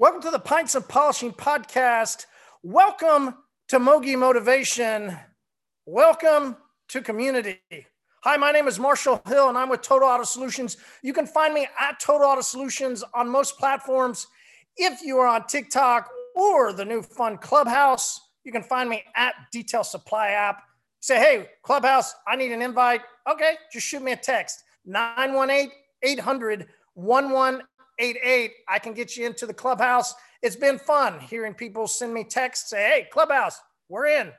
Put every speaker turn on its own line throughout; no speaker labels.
Welcome to the Pints of Polishing podcast. Welcome to Mogi Motivation. Welcome to community. Hi, my name is Marshall Hill and I'm with Total Auto Solutions. You can find me at Total Auto Solutions on most platforms. If you are on TikTok or the new fun Clubhouse, you can find me at Detail Supply app. Say, hey, Clubhouse, I need an invite. Okay, just shoot me a text 918 800 1188. I can get you into the Clubhouse. It's been fun hearing people send me texts, say, hey, Clubhouse, we're in.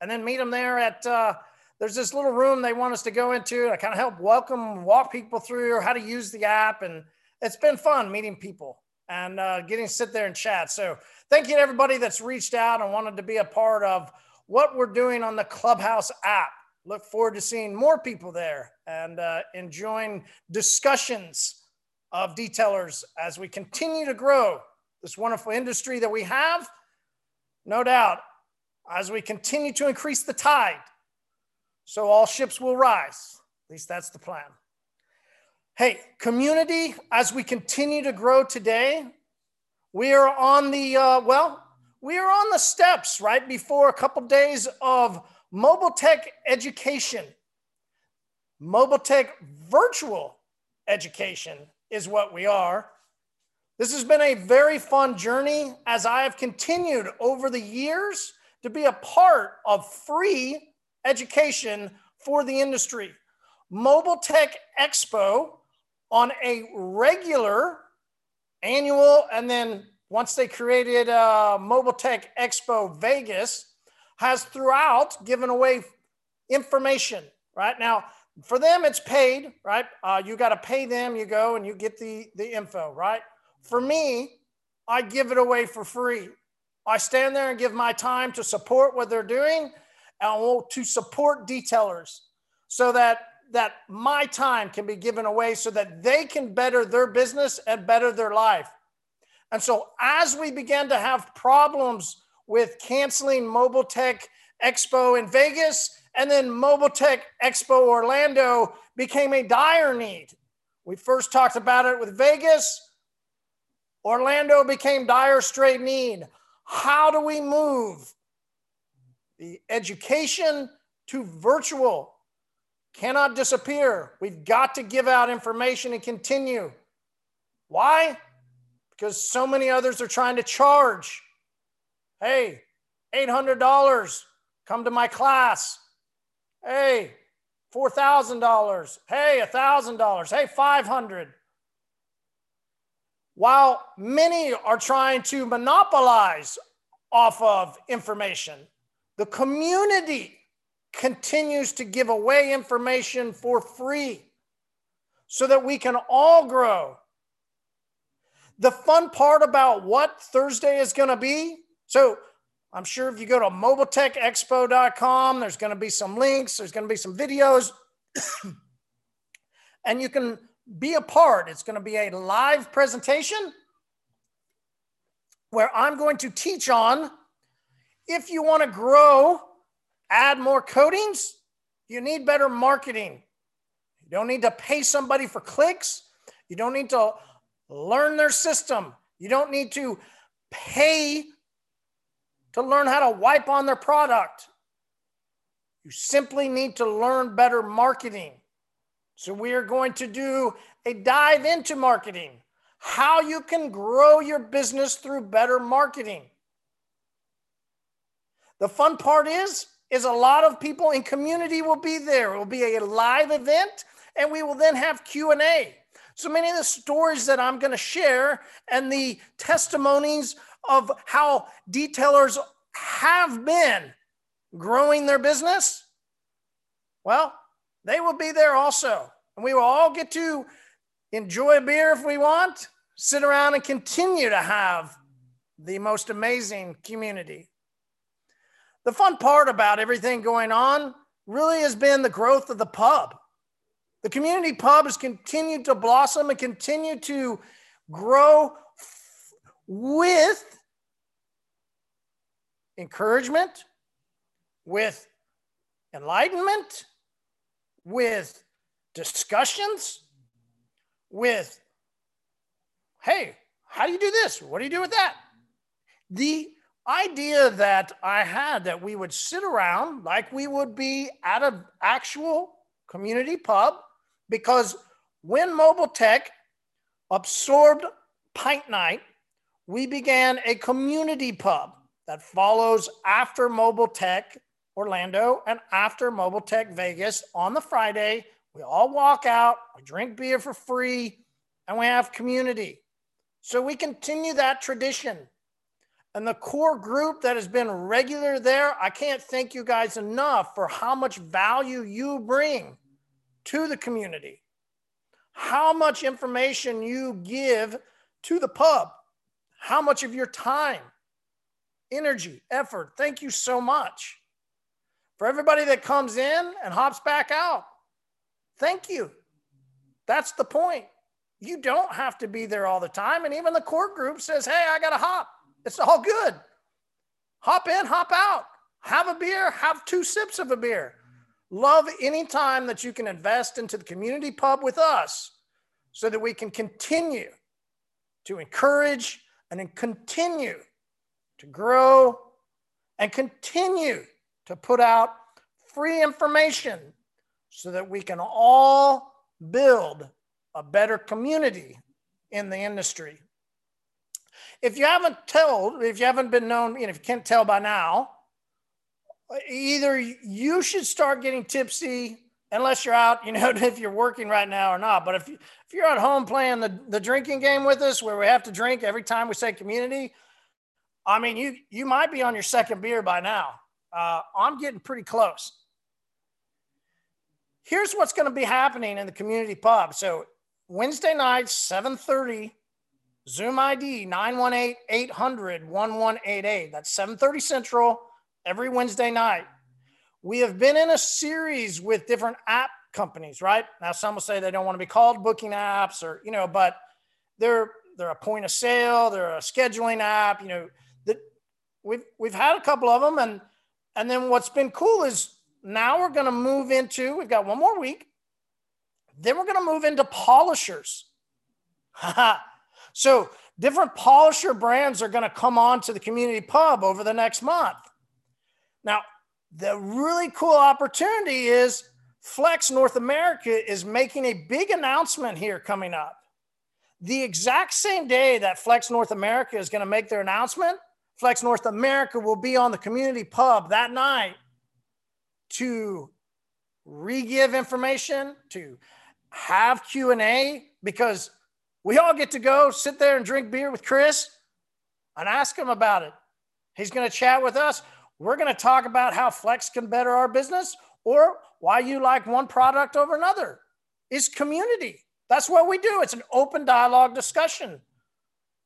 And then meet them there at, uh, there's this little room they want us to go into. I kind of help welcome, walk people through how to use the app. And it's been fun meeting people and uh, getting to sit there and chat. So thank you to everybody that's reached out and wanted to be a part of what we're doing on the Clubhouse app. Look forward to seeing more people there and uh, enjoying discussions of detailers as we continue to grow this wonderful industry that we have. No doubt, as we continue to increase the tide, so all ships will rise. At least that's the plan. Hey, community, as we continue to grow today, we are on the, uh, well, we are on the steps right before a couple days of mobile tech education. Mobile tech virtual education is what we are. This has been a very fun journey as I have continued over the years to be a part of free education for the industry. Mobile Tech Expo on a regular annual, and then once they created uh, Mobile Tech Expo Vegas, has throughout given away information. Right now, for them, it's paid. Right, uh, you got to pay them. You go and you get the the info. Right. For me, I give it away for free. I stand there and give my time to support what they're doing and to support detailers so that that my time can be given away so that they can better their business and better their life. And so as we began to have problems with canceling Mobile Tech Expo in Vegas and then Mobile Tech Expo Orlando became a dire need. We first talked about it with Vegas. Orlando became dire straight need. How do we move the education to virtual cannot disappear. We've got to give out information and continue. Why? Because so many others are trying to charge. Hey, $800, come to my class. Hey, $4,000. Hey, $1,000. Hey, 500. While many are trying to monopolize off of information, the community continues to give away information for free so that we can all grow. The fun part about what Thursday is going to be so I'm sure if you go to mobiletechexpo.com, there's going to be some links, there's going to be some videos, and you can be a part. It's going to be a live presentation where I'm going to teach on if you want to grow add more coatings, you need better marketing. You don't need to pay somebody for clicks. You don't need to learn their system. You don't need to pay to learn how to wipe on their product. You simply need to learn better marketing. So, we are going to do a dive into marketing, how you can grow your business through better marketing. The fun part is is a lot of people in community will be there. It will be a live event and we will then have Q&A. So many of the stories that I'm going to share and the testimonies of how detailers have been growing their business, well, they will be there also. And we will all get to enjoy a beer if we want, sit around and continue to have the most amazing community. The fun part about everything going on really has been the growth of the pub. The community pub has continued to blossom and continue to grow with encouragement, with enlightenment, with discussions, with, hey, how do you do this? What do you do with that? The idea that I had that we would sit around like we would be at an actual community pub, because when Mobile Tech absorbed Pint Night, we began a community pub that follows after Mobile Tech Orlando and after Mobile Tech Vegas on the Friday. We all walk out, we drink beer for free, and we have community. So we continue that tradition. And the core group that has been regular there, I can't thank you guys enough for how much value you bring to the community, how much information you give to the pub, how much of your time, energy, effort. Thank you so much. For everybody that comes in and hops back out, thank you. That's the point. You don't have to be there all the time. And even the core group says, hey, I got to hop. It's all good. Hop in, hop out. Have a beer, have two sips of a beer. Love any time that you can invest into the community pub with us so that we can continue to encourage and continue to grow and continue to put out free information so that we can all build a better community in the industry. If you haven't told, if you haven't been known, you know, if you can't tell by now, either you should start getting tipsy unless you're out, you know, if you're working right now or not. But if, you, if you're at home playing the, the drinking game with us where we have to drink every time we say community, I mean, you, you might be on your second beer by now. Uh, I'm getting pretty close. Here's what's going to be happening in the community pub. So Wednesday nights, 7:30, Zoom ID 918-800-1188. That's 7:30 Central every Wednesday night. We have been in a series with different app companies, right? Now some will say they don't want to be called booking apps or, you know, but they're they're a point of sale, they're a scheduling app, you know, that we've we've had a couple of them and and then what's been cool is now we're going to move into we've got one more week then we're going to move into polishers. so different polisher brands are going to come on to the community pub over the next month. Now, the really cool opportunity is Flex North America is making a big announcement here coming up. The exact same day that Flex North America is going to make their announcement, Flex North America will be on the community pub that night to re-give information, to have Q&A because we all get to go sit there and drink beer with Chris and ask him about it. He's going to chat with us. We're going to talk about how Flex can better our business or why you like one product over another. Is community. That's what we do. It's an open dialogue discussion.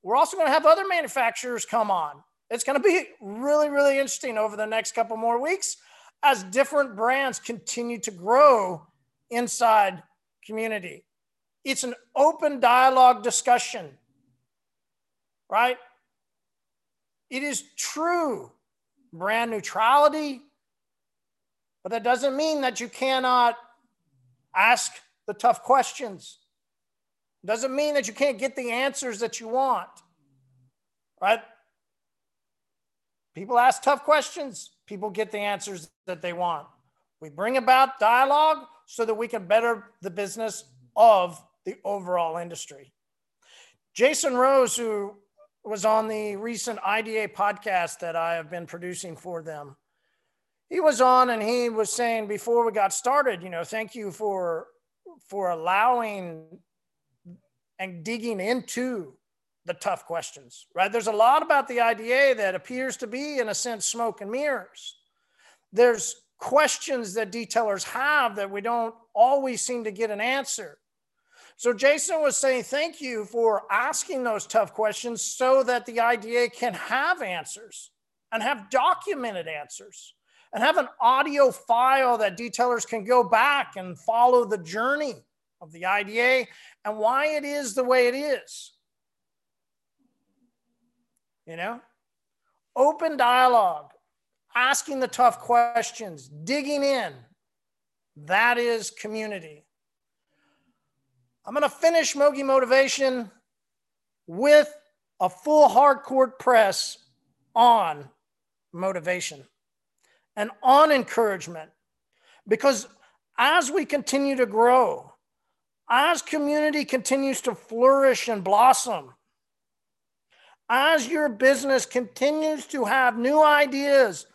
We're also going to have other manufacturers come on. It's going to be really, really interesting over the next couple more weeks as different brands continue to grow inside community. It's an open dialogue discussion, right? It is true brand neutrality, but that doesn't mean that you cannot ask the tough questions. Doesn't mean that you can't get the answers that you want, right? People ask tough questions, people get the answers that they want. We bring about dialogue so that we can better the business of the overall industry. Jason Rose, who was on the recent IDA podcast that I have been producing for them, he was on and he was saying before we got started, you know, thank you for for allowing and digging into the tough questions, right? There's a lot about the IDA that appears to be, in a sense, smoke and mirrors. There's questions that detailers have that we don't always seem to get an answer. So Jason was saying, thank you for asking those tough questions so that the IDA can have answers and have documented answers and have an audio file that detailers can go back and follow the journey of the IDA and why it is the way it is. You know, open dialogue asking the tough questions, digging in. That is community. I'm going to finish Mogi Motivation with a full hardcore press on motivation and on encouragement. Because as we continue to grow, as community continues to flourish and blossom, as your business continues to have new ideas,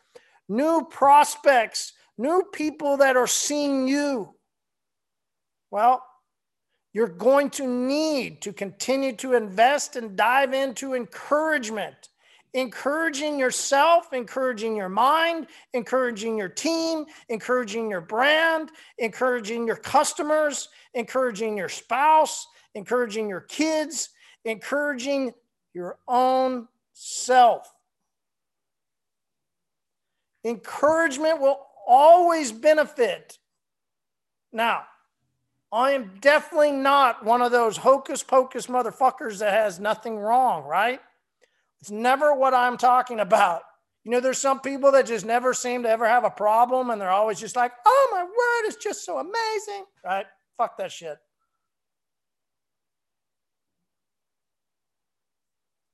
new prospects, new people that are seeing you, well, you're going to need to continue to invest and dive into encouragement encouraging yourself, encouraging your mind, encouraging your team, encouraging your brand, encouraging your customers, encouraging your spouse, encouraging your kids, encouraging your own self. Encouragement will always benefit. Now, I am definitely not one of those hocus pocus motherfuckers that has nothing wrong, right? It's never what I'm talking about. You know, there's some people that just never seem to ever have a problem and they're always just like, oh, my word it's just so amazing. Right? Fuck that shit.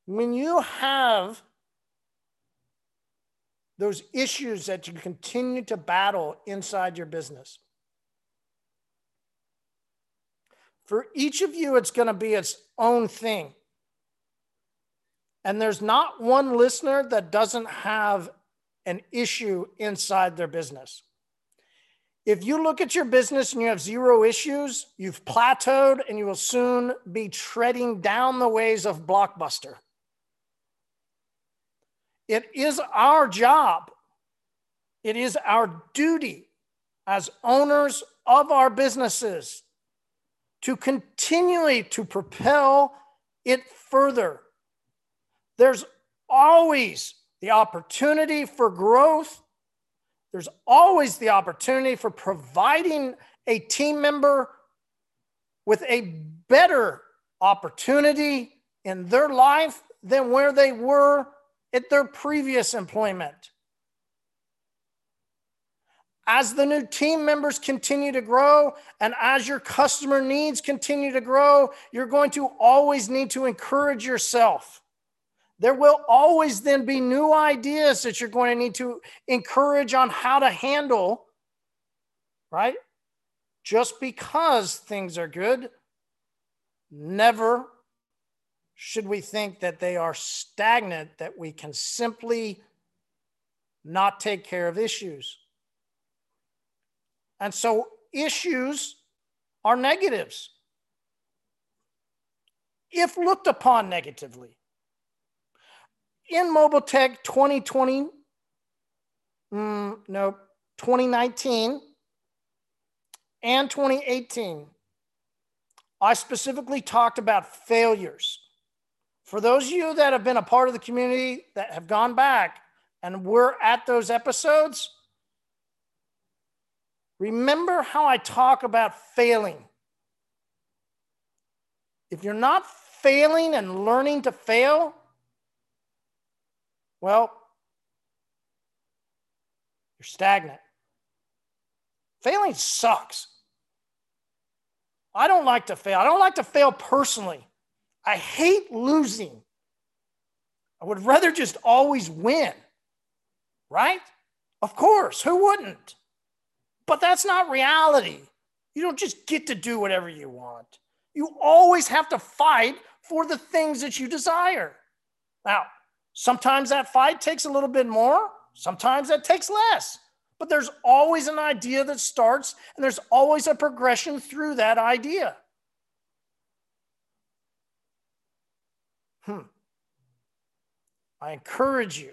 When you have those issues that you continue to battle inside your business, for each of you, it's going to be its own thing. And there's not one listener that doesn't have an issue inside their business. If you look at your business and you have zero issues, you've plateaued and you will soon be treading down the ways of Blockbuster. It is our job, it is our duty as owners of our businesses to continually to propel it further there's always the opportunity for growth. There's always the opportunity for providing a team member with a better opportunity in their life than where they were at their previous employment. As the new team members continue to grow and as your customer needs continue to grow, you're going to always need to encourage yourself there will always then be new ideas that you're going to need to encourage on how to handle, right? Just because things are good, never should we think that they are stagnant, that we can simply not take care of issues. And so issues are negatives. If looked upon negatively, in Mobile Tech 2020, mm, no, 2019 and 2018, I specifically talked about failures. For those of you that have been a part of the community that have gone back and were at those episodes, remember how I talk about failing. If you're not failing and learning to fail, well, you're stagnant. Failing sucks. I don't like to fail. I don't like to fail personally. I hate losing. I would rather just always win, right? Of course, who wouldn't? But that's not reality. You don't just get to do whatever you want. You always have to fight for the things that you desire. Now, Sometimes that fight takes a little bit more, sometimes that takes less. But there's always an idea that starts, and there's always a progression through that idea. Hmm. I encourage you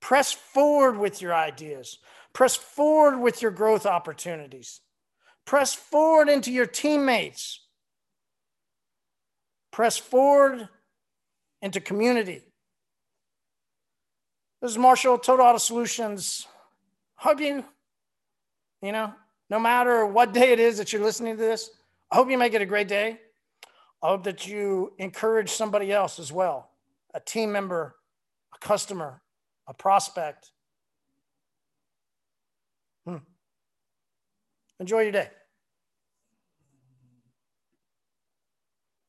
press forward with your ideas, press forward with your growth opportunities, press forward into your teammates, press forward into community. This is Marshall, Total Auto Solutions. Hope you, you know, no matter what day it is that you're listening to this, I hope you make it a great day. I hope that you encourage somebody else as well a team member, a customer, a prospect. Enjoy your day.